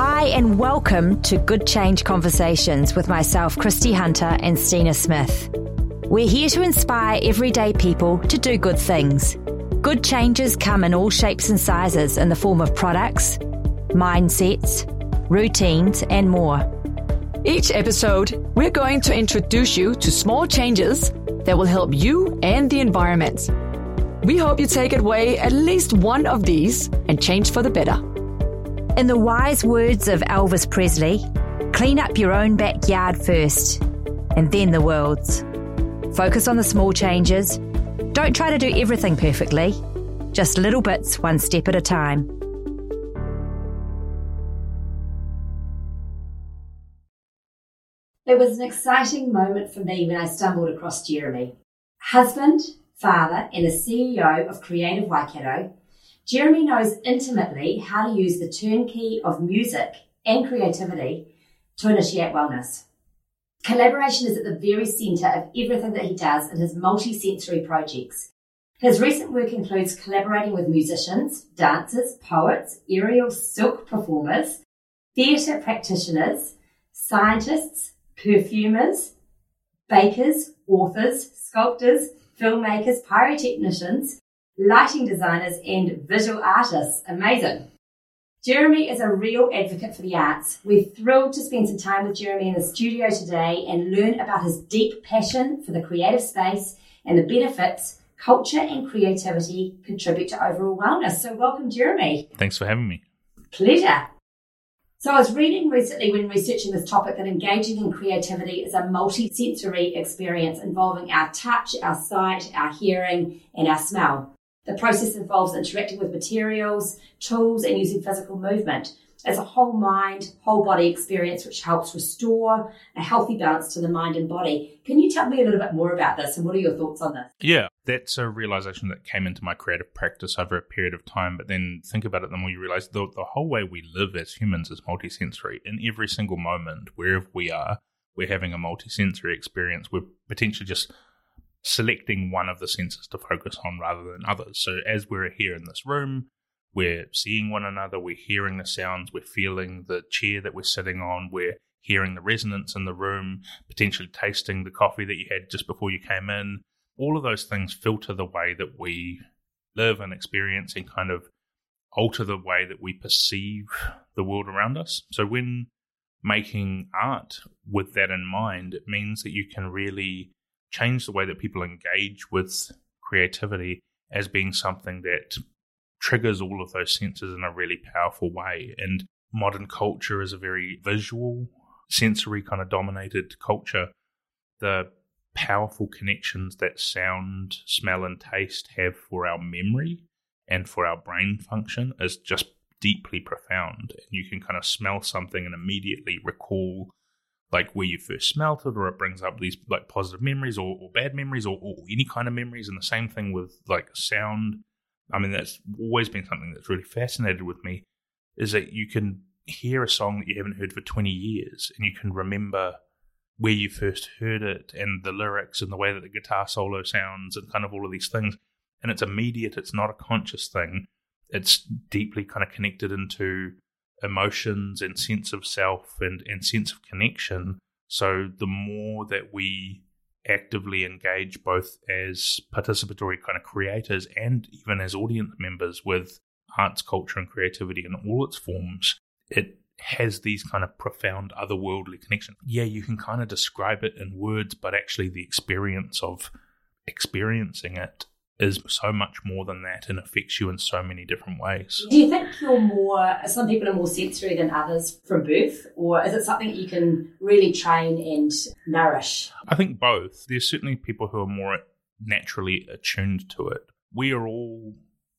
Hi, and welcome to Good Change Conversations with myself, Christy Hunter, and Stina Smith. We're here to inspire everyday people to do good things. Good changes come in all shapes and sizes in the form of products, mindsets, routines, and more. Each episode, we're going to introduce you to small changes that will help you and the environment. We hope you take away at least one of these and change for the better. In the wise words of Elvis Presley, clean up your own backyard first, and then the world's. Focus on the small changes. Don't try to do everything perfectly, just little bits, one step at a time. It was an exciting moment for me when I stumbled across Jeremy. Husband, father, and the CEO of Creative Waikato, Jeremy knows intimately how to use the turnkey of music and creativity to initiate wellness. Collaboration is at the very centre of everything that he does in his multi-sensory projects. His recent work includes collaborating with musicians, dancers, poets, aerial silk performers, theatre practitioners, scientists, perfumers, bakers, authors, sculptors, filmmakers, pyrotechnicians, lighting designers, and visual artists. Amazing. Jeremy is a real advocate for the arts. We're thrilled to spend some time with Jeremy in the studio today and learn about his deep passion for the creative space and the benefits culture and creativity contribute to overall wellness. So, welcome, Jeremy. Thanks for having me. Pleasure. So I was reading recently when researching this topic that engaging in creativity is a multi-sensory experience involving our touch, our sight, our hearing, and our smell. The process involves interacting with materials, tools, and using physical movement. It's a whole mind, whole body experience which helps restore a healthy balance to the mind and body. Can you tell me a little bit more about this and what are your thoughts on this? Yeah, that's a realization that came into my creative practice over a period of time. But then think about it, the more you realize the, the whole way we live as humans is multisensory. In every single moment, wherever we are, we're having a multisensory experience. We're potentially just selecting one of the senses to focus on rather than others. So as we're here in this room, we're seeing one another, we're hearing the sounds, we're feeling the chair that we're sitting on, we're hearing the resonance in the room, potentially tasting the coffee that you had just before you came in. All of those things filter the way that we live and experience and kind of alter the way that we perceive the world around us. So when making art with that in mind, it means that you can really change the way that people engage with creativity as being something that triggers all of those senses in a really powerful way. And modern culture is a very visual, sensory kind of dominated culture. The powerful connections that sound, smell, and taste have for our memory and for our brain function is just deeply profound. And you can kind of smell something and immediately recall like where you first smelt it, or it brings up these like positive memories or, or bad memories or, or, any kind of memories. And the same thing with like sound. I mean, that's always been something that's really fascinated with me is that you can hear a song that you haven't heard for 20 years and you can remember where you first heard it and the lyrics and the way that the guitar solo sounds and kind of all of these things. And it's immediate, it's not a conscious thing. It's deeply kind of connected into emotions and sense of self and, and sense of connection. So the more that we actively engage both as participatory kind of creators and even as audience members with arts, culture, and creativity in all its forms, it has these kind of profound otherworldly connections. Yeah, you can kind of describe it in words, but actually the experience of experiencing it is so much more than that and affects you in so many different ways. Do you think you're more, some people are more sensory than others from birth, or is it something you can really train and nourish? I think both. There's certainly people who are more naturally attuned to it. We are all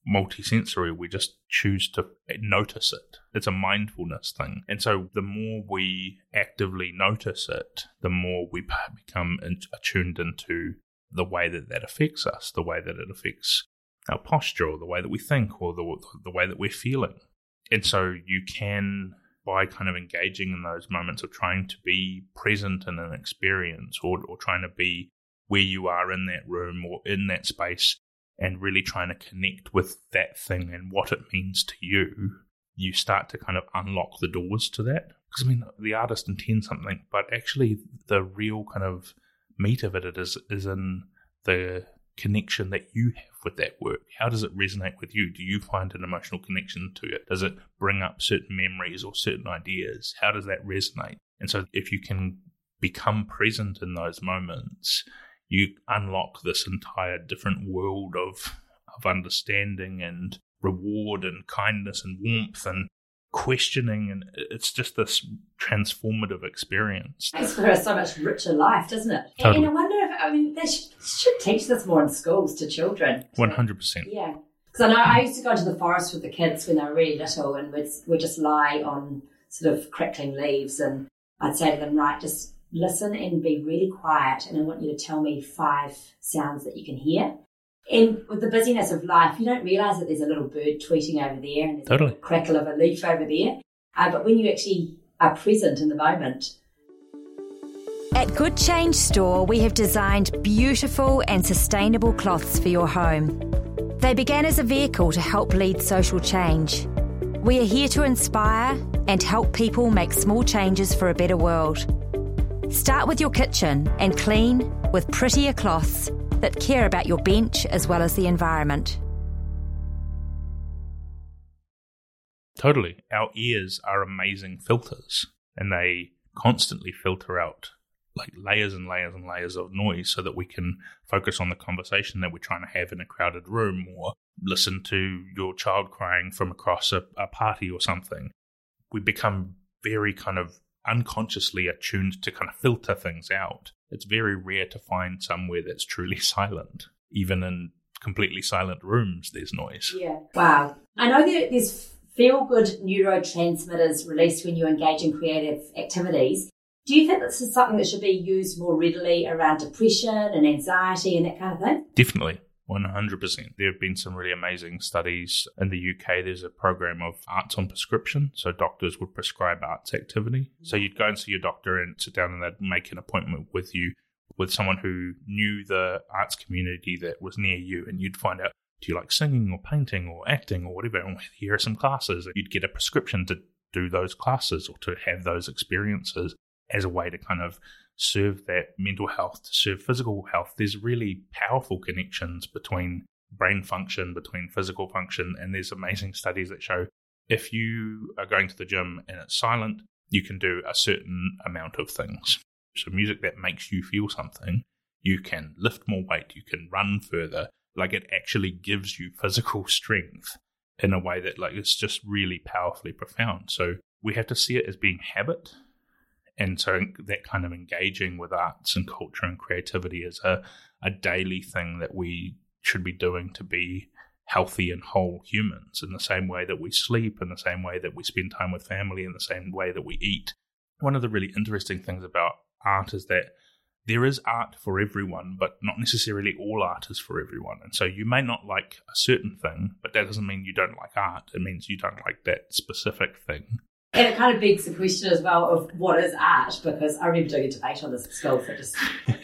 multisensory. We just choose to notice it. It's a mindfulness thing. And so the more we actively notice it, the more we become attuned into the way that that affects us, the way that it affects our posture, or the way that we think, or the the way that we're feeling. And so you can, by kind of engaging in those moments of trying to be present in an experience, or or trying to be where you are in that room or in that space, and really trying to connect with that thing and what it means to you, you start to kind of unlock the doors to that. Because I mean, the artist intends something, but actually, the real kind of meat of it is is in the connection that you have with that work. How does it resonate with you? Do you find an emotional connection to it? Does it bring up certain memories or certain ideas? How does that resonate? And so, if you can become present in those moments, you unlock this entire different world of of understanding and reward and kindness and warmth and questioning and it's just this transformative experience. Makes for a so much richer life, doesn't it? Totally. And I wonder if I mean they should, should teach this more in schools to children. One hundred percent. Yeah. Because I know I used to go into the forest with the kids when they were really little and we'd, we'd just lie on sort of crackling leaves and I'd say to them, right, just listen and be really quiet and I want you to tell me five sounds that you can hear. And with the busyness of life, you don't realise that there's a little bird tweeting over there and there's Totally. a crackle of a leaf over there. Uh, but when you actually are present in the moment, At Good Change Store, we have designed beautiful and sustainable cloths for your home. They began as a vehicle to help lead social change. We are here to inspire and help people make small changes for a better world. Start with your kitchen and clean with prettier cloths that care about your bench as well as the environment. Totally. Our ears are amazing filters and they constantly filter out like layers and layers and layers of noise so that we can focus on the conversation that we're trying to have in a crowded room or listen to your child crying from across a, a party or something. We become very kind of unconsciously attuned to kind of filter things out. It's very rare to find somewhere that's truly silent. Even in completely silent rooms, there's noise. Yeah. Wow. I know that there's feel good neurotransmitters released when you engage in creative activities. Do you think this is something that should be used more readily around depression and anxiety and that kind of thing? Definitely. 100%. There have been some really amazing studies in the UK. There's a program of arts on prescription. So doctors would prescribe arts activity. So you'd go and see your doctor and sit down and they'd make an appointment with you with someone who knew the arts community that was near you. And you'd find out, do you like singing or painting or acting or whatever? And here are some classes. You'd get a prescription to do those classes or to have those experiences as a way to kind of serve that mental health, to serve physical health. There's really powerful connections between brain function, between physical function, and there's amazing studies that show if you are going to the gym and it's silent, you can do a certain amount of things. So, music that makes you feel something, you can lift more weight, you can run further. Like it actually gives you physical strength in a way that, like, it's just really powerfully profound. So, we have to see it as being habit and so that kind of engaging with arts and culture and creativity is a, a daily thing that we should be doing to be healthy and whole humans in the same way that we sleep, in the same way that we spend time with family, in the same way that we eat. One of the really interesting things about art is that there is art for everyone, but not necessarily all art is for everyone. And so you may not like a certain thing, but that doesn't mean you don't like art. It means you don't like that specific thing. And it kind of begs the question as well of what is art, because I remember doing a debate on this at school for just,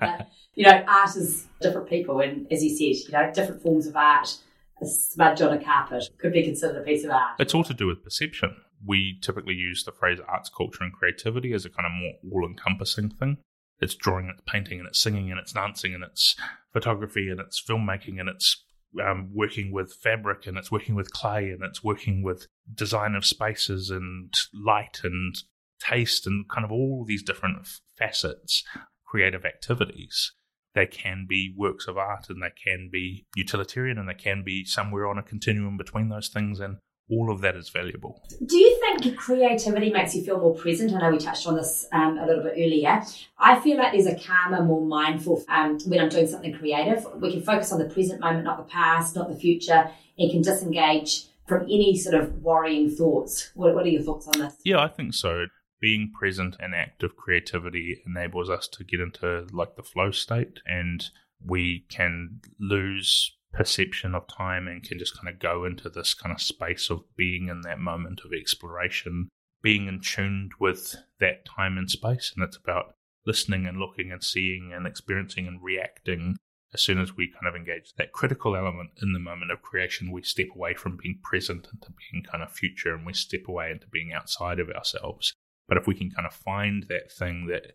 but, you know, art is different people. And as you said, you know, different forms of art, a smudge on a carpet could be considered a piece of art. It's all to do with perception. We typically use the phrase arts, culture, and creativity as a kind of more all encompassing thing. It's drawing, it's painting, and it's singing, and it's dancing, and it's photography, and it's filmmaking, and it's um, working with fabric and it's working with clay and it's working with design of spaces and light and taste and kind of all these different facets, creative activities. They can be works of art and they can be utilitarian and they can be somewhere on a continuum between those things. And all of that is valuable. Do you think creativity makes you feel more present? I know we touched on this um, a little bit earlier. I feel like there's a calmer, more mindful um, when I'm doing something creative. We can focus on the present moment, not the past, not the future, and can disengage from any sort of worrying thoughts. What, what are your thoughts on this? Yeah, I think so. Being present and active creativity enables us to get into like the flow state and we can lose perception of time and can just kind of go into this kind of space of being in that moment of exploration, being in tuned with that time and space. And it's about listening and looking and seeing and experiencing and reacting as soon as we kind of engage that critical element in the moment of creation, we step away from being present into being kind of future and we step away into being outside of ourselves. But if we can kind of find that thing that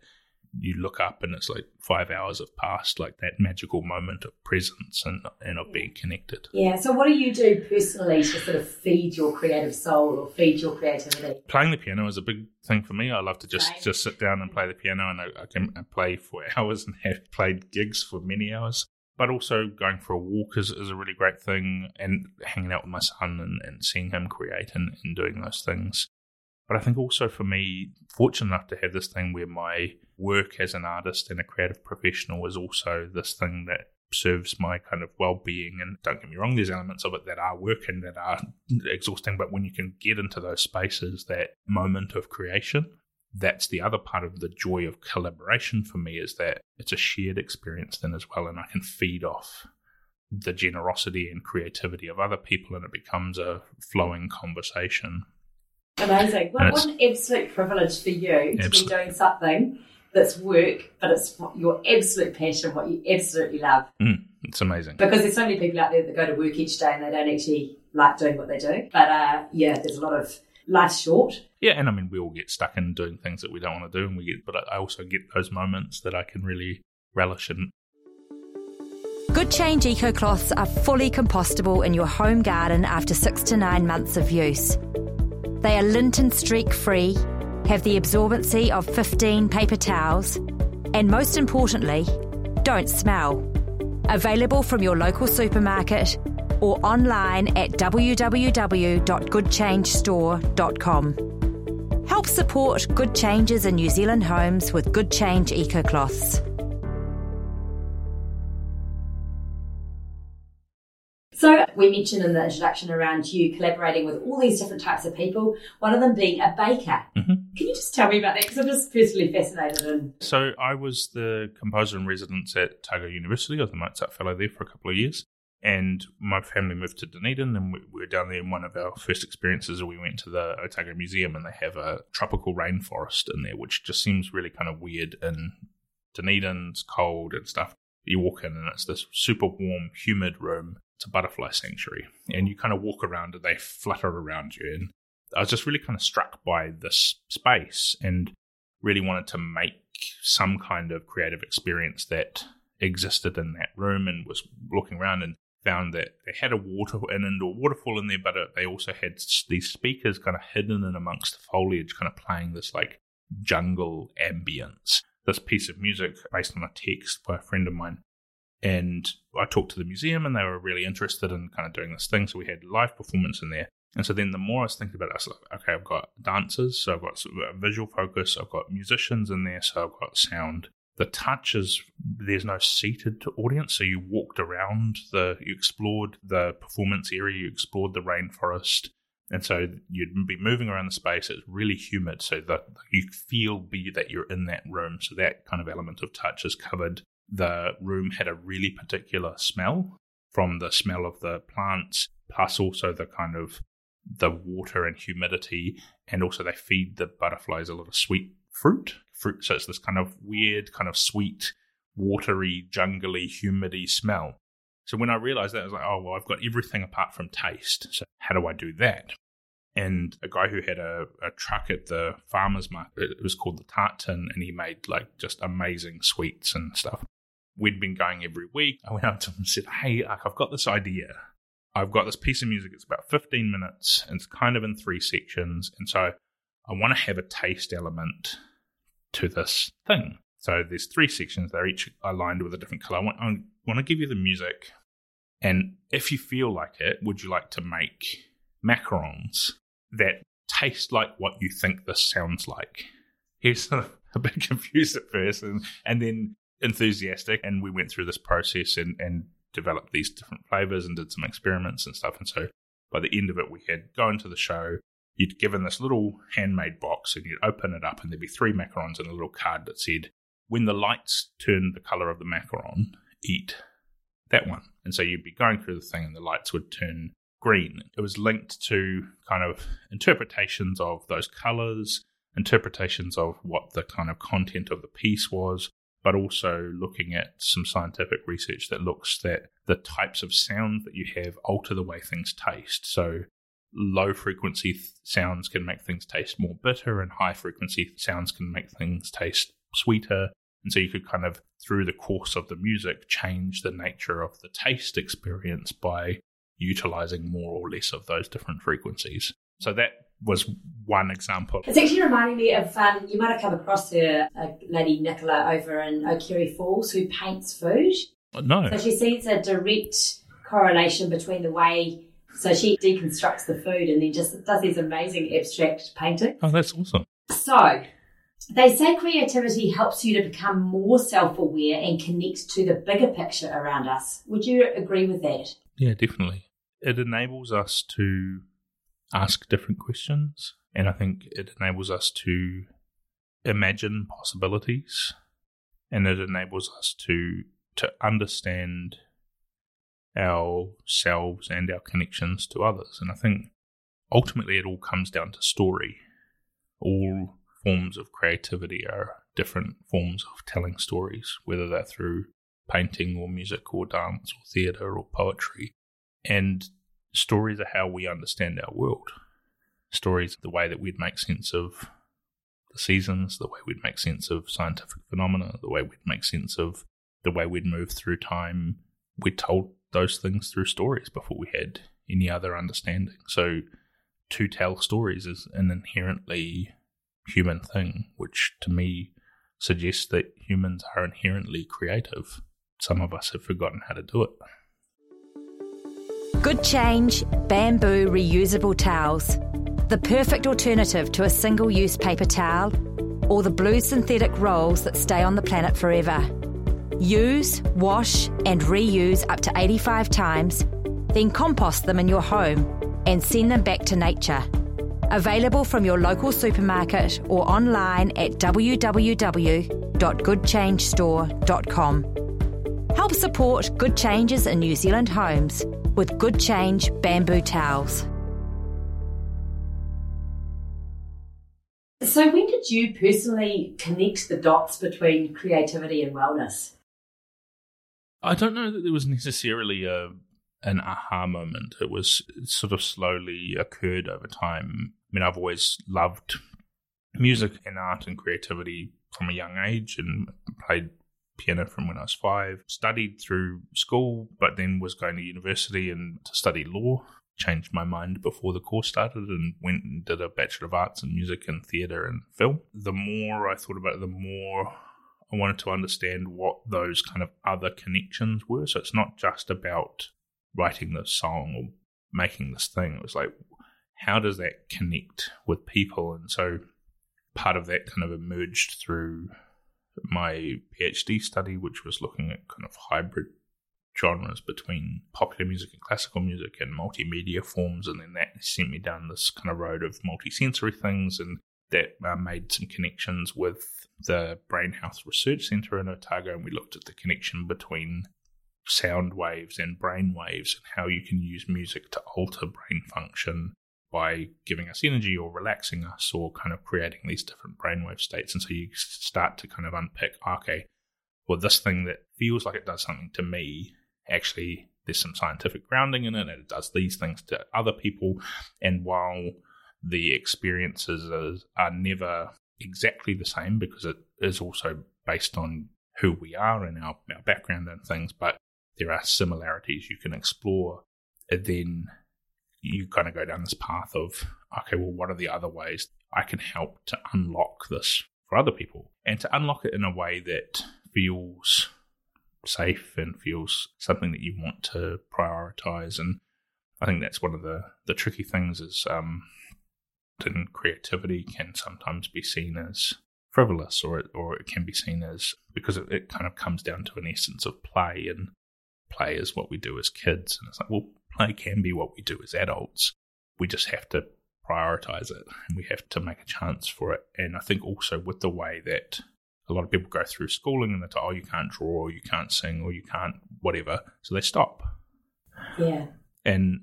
you look up and it's like five hours have passed, like that magical moment of presence and, and of being connected. Yeah. So, what do you do personally to sort of feed your creative soul or feed your creativity? Playing the piano is a big thing for me. I love to just, Right. just sit down and play the piano, and I, I can play for hours and have played gigs for many hours. But also going for a walk is, is a really great thing, and hanging out with my son and, and seeing him create and, and doing those things. But I think also for me, fortunate enough to have this thing where my work as an artist and a creative professional is also this thing that serves my kind of well-being. And don't get me wrong there's elements of it that are work and that are exhausting but when you can get into those spaces that moment of creation that's the other part of the joy of collaboration for me is that it's a shared experience then as well and i can feed off the generosity and creativity of other people and it becomes a flowing conversation. Amazing. What, what an absolute privilege for you to Absolute- be doing something that's work, but it's your absolute passion, what you absolutely love. Mm, it's amazing Because there's so many people out there that go to work each day and they don't actually like doing what they do. But uh, yeah, there's a lot of life's short. Yeah, and I mean, we all get stuck in doing things that we don't want to do, and we get. But I also get those moments that I can really relish in. Good Change Eco Cloths are fully compostable in your home garden after six to nine months of use. They are lint and streak free, have the absorbency of 15 paper towels, and most importantly, don't smell. Available from your local supermarket or online at www.goodchangestore.com. Help support good changes in New Zealand homes with Good Change Eco Cloths. So we mentioned in the introduction around you collaborating with all these different types of people, one of them being a baker. Mhm. Can you just tell me about that? Because I'm just personally fascinated and So I was the composer in residence at Otago University. I was the Mozart Fellow there for a couple of years. And my family moved to Dunedin, and we we were down there. And one of our first experiences, we went to the Otago Museum, and they have a tropical rainforest in there, which just seems really kind of weird. In Dunedin, it's cold and stuff. You walk in, and it's this super warm, humid room. A butterfly sanctuary, and you kind of walk around, and they flutter around you. And I was just really kind of struck by this space, and really wanted to make some kind of creative experience that existed in that room and was looking around and found that they had a water an indoor waterfall in there but uh, they also had these speakers kind of hidden in amongst the foliage kind of playing this like jungle ambience this piece of music based on a text by a friend of mine and I talked to the museum and they were really interested in kind of doing this thing so we had live performance in there and so then the more I was thinking about it, I was like, okay, I've got dancers, so I've got a uh, visual focus, I've got musicians in there, so I've got sound. The touch is there's no seated audience, so you walked around the, you explored the performance area, you explored the rainforest, and so you'd be moving around the space. It's really humid, so that you feel be that you're in that room. So that kind of element of touch is covered. The room had a really particular smell from the smell of the plants, plus also the kind of the water and humidity, and also they feed the butterflies a lot of sweet fruit. Fruit, so it's this kind of weird, kind of sweet, watery, jungly, humidy smell. So when I realized that, I was like, oh well, I've got everything apart from taste. So how do I do that? And a guy who had a, a truck at the farmers market, it was called the Tartan, and he made like just amazing sweets and stuff. We'd been going every week. I went up to him and said, Hey, I've got this idea. I've got this piece of music. It's about 15 minutes and it's kind of in three sections. And so I want to have a taste element to this thing. So there's three sections. They're each aligned with a different color. I want, I want to give you the music. And if you feel like it, would you like to make macarons that taste like what you think this sounds like? He's sort of a bit confused at first and, and then enthusiastic. And we went through this process and, and developed these different flavors and did some experiments and stuff. And so by the end of it, we had gone to the show. You'd given this little handmade box and you'd open it up and there'd be three macarons and a little card that said, when the lights turn the color of the macaron, eat that one. And so you'd be going through the thing and the lights would turn green. It was linked to kind of interpretations of those colors, interpretations of what the kind of content of the piece was, but also looking at some scientific research that looks that the types of sounds that you have alter the way things taste. So low frequency th- sounds can make things taste more bitter, and high frequency sounds can make things taste sweeter. And so you could kind of, through the course of the music, change the nature of the taste experience by utilizing more or less of those different frequencies. So that was one example. It's actually reminding me of um, you might have come across her, uh, Lady Nicola over in Okere Falls, who paints food. No. So she sees a direct correlation between the way. So she deconstructs the food and then just does these amazing abstract painting. Oh, that's awesome. So they say creativity helps you to become more self-aware and connect to the bigger picture around us. Would you agree with that? Yeah, definitely. It enables us to ask different questions, and I think it enables us to imagine possibilities, and it enables us to to understand ourselves and our connections to others. And I think ultimately it all comes down to story. All forms of creativity are different forms of telling stories, whether they're through painting or music or dance or theatre or poetry. And stories are how we understand our world. Stories are the way that we'd make sense of the seasons, the way we'd make sense of scientific phenomena, the way we'd make sense of the way we'd move through time. We're told those things through stories before we had any other understanding. So to tell stories is an inherently human thing, which to me suggests that humans are inherently creative. Some of us have forgotten how to do it. Good Change Bamboo Reusable Towels. The perfect alternative to a single use paper towel or the blue synthetic rolls that stay on the planet forever. Use, wash, and reuse up to 85 times, then compost them in your home and send them back to nature. Available from your local supermarket or online at www.goodchangestore.com. Help support good changes in New Zealand homes with Good Change bamboo towels. So, when did you personally connect the dots between creativity and wellness? I don't know that there was necessarily a an aha moment. It was it sort of slowly occurred over time. I mean, I've always loved music and art and creativity from a young age and played piano from when I was five. Studied through school, but then was going to university and to study law. Changed my mind before the course started and went and did a Bachelor of Arts in Music and Theatre and Film. The more I thought about it, the more I wanted to understand what those kind of other connections were. So it's not just about writing this song or making this thing. It was like, how does that connect with people? And so part of that kind of emerged through my PhD study, which was looking at kind of hybrid genres between popular music and classical music and multimedia forms. And then that sent me down this kind of road of multisensory things. And that uh, made some connections with the Brain Health Research Centre in Otago. And we looked at the connection between sound waves and brain waves and how you can use music to alter brain function by giving us energy or relaxing us or kind of creating these different brainwave states. And so you start to kind of unpick, okay, well, this thing that feels like it does something to me, actually, there's some scientific grounding in it, and it does these things to other people. And while the experiences are, never exactly the same because it is also based on who we are and our, our background and things, but there are similarities you can explore. And then you kind of go down this path of, okay, well, what are the other ways I can help to unlock this for other people and to unlock it in a way that feels safe and feels something that you want to prioritize. And I think that's one of the, the tricky things is um, in creativity can sometimes be seen as frivolous or it, or it can be seen as because it, it kind of comes down to an essence of play and play is what we do as kids. And it's like, well, play can be what we do as adults. We just have to prioritize it and we have to make a chance for it. And I think also with the way that a lot of people go through schooling and they're told, oh, you can't draw or you can't sing or you can't whatever. So they stop. Yeah. And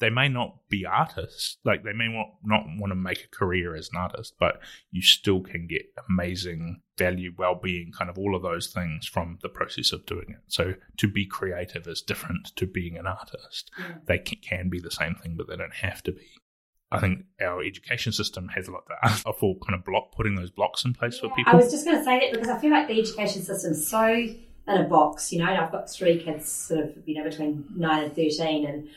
they may not be artists, like they may not, not want to make a career as an artist, but you still can get amazing value, well being, kind of all of those things from the process of doing it. So to be creative is different to being an artist. Yeah. They can, can be the same thing, but they don't have to be. I think our education system has a lot to ask for kind of block putting those blocks in place yeah, for people. I was just going to say that because I feel like the education system is so in a box. You know, I've got three kids, sort of, you know, between nine and thirteen, and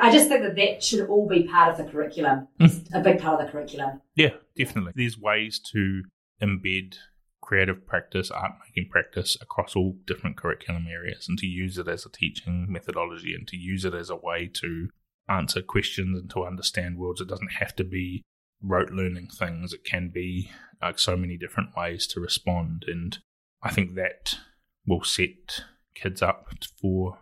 I just think that that should all be part of the curriculum, mm. a big part of the curriculum. Yeah, definitely. There's ways to embed creative practice, art making practice across all different curriculum areas and to use it as a teaching methodology and to use it as a way to answer questions and to understand worlds. It doesn't have to be rote learning things, it can be like so many different ways to respond. And I think that will set kids up for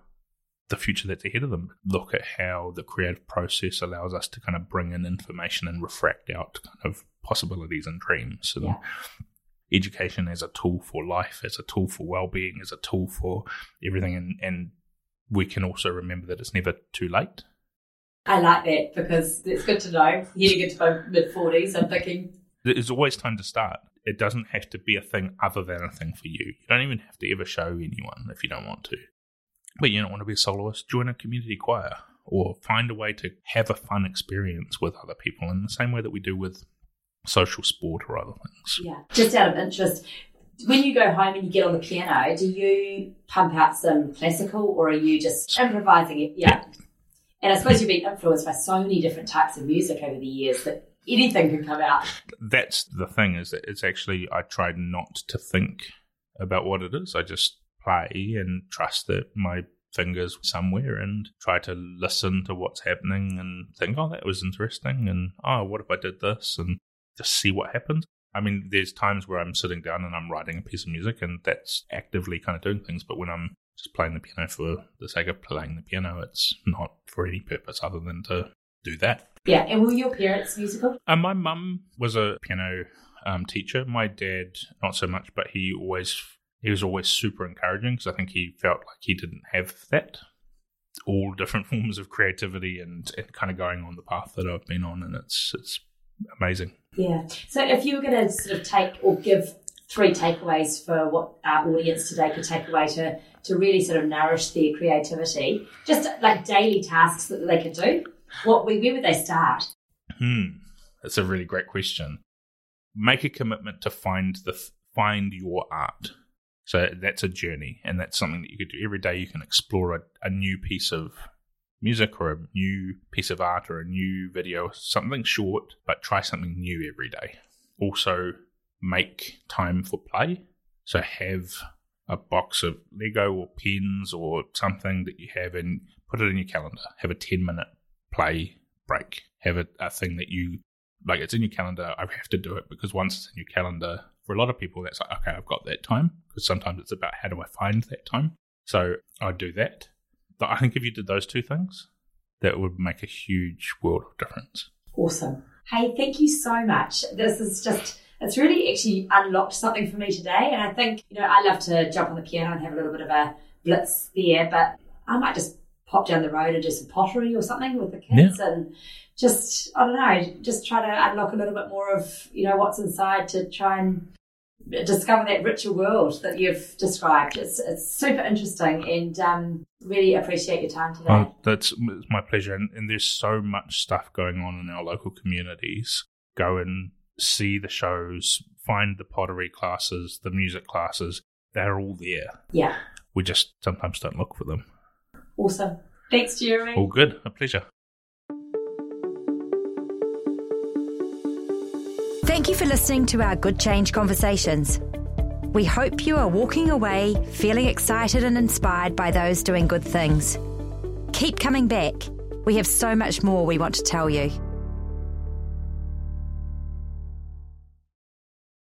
the future that's ahead of them. Look at how the creative process allows us to kind of bring in information and refract out kind of possibilities and dreams. And yeah. education as a tool for life, as a tool for well-being, as a tool for everything. And, and we can also remember that it's never too late. I like that because it's good to know. Heading into my mid 40s, I'm thinking. There's always time to start. It doesn't have to be a thing other than a thing for you. You don't even have to ever show anyone if you don't want to. But you don't want to be a soloist, join a community choir or find a way to have a fun experience with other people in the same way that we do with social sport or other things. Yeah. Just out of interest, when you go home and you get on the piano, do you pump out some classical or are you just improvising it? Yeah. yeah. And I suppose you've been influenced by so many different types of music over the years that anything can come out. That's the thing is that it's actually I try not to think about what it is. I just play and trust that my fingers somewhere and try to listen to what's happening and think, oh, that was interesting. And oh, what if I did this? And just see what happens. I mean, there's times where I'm sitting down and I'm writing a piece of music and that's actively kind of doing things. But when I'm just playing the piano for the sake of playing the piano, it's not for any purpose other than to do that. Yeah. And were your parents musical? Uh, my mum was a piano um, teacher. My dad, not so much, but he always he was always super encouraging because I think he felt like he didn't have that. All different forms of creativity and, and kind of going on the path that I've been on, and it's it's amazing. Yeah. So if you were going to sort of take or give three takeaways for what our audience today could take away to to really sort of nourish their creativity, just like daily tasks that they could do, what where would they start? Hmm. That's a really great question. Make a commitment to find the find your art so that's a journey, and that's something that you could do every day. You can explore a, a new piece of music or a new piece of art or a new video, something short, but try something new every day. Also, make time for play. So have a box of Lego or pens or something that you have and put it in your calendar. Have a 10 minute play break. Have a, a thing that you like, it's in your calendar. I have to do it because once it's in your calendar, for a lot of people, that's like, okay, I've got that time. Because sometimes it's about how do I find that time. So I do that. But I think if you did those two things, that would make a huge world of difference. Awesome. Hey, thank you so much. This is just, it's really actually unlocked something for me today. And I think, you know, I love to jump on the piano and have a little bit of a blitz there, but I might just pop down the road and do some pottery or something with the kids yeah. and just I don't know, just try to unlock a little bit more of you know what's inside to try and discover that richer world that you've described. It's it's super interesting and um, really appreciate your time today. Oh, that's my pleasure. And, and there's so much stuff going on in our local communities. Go and see the shows, find the pottery classes, the music classes. They're all there. Yeah. We just sometimes don't look for them. Awesome. Thanks, Jeremy. All good. A pleasure. Thank you for listening to our Good Change conversations. We hope you are walking away feeling excited and inspired by those doing good things. Keep coming back. We have so much more we want to tell you.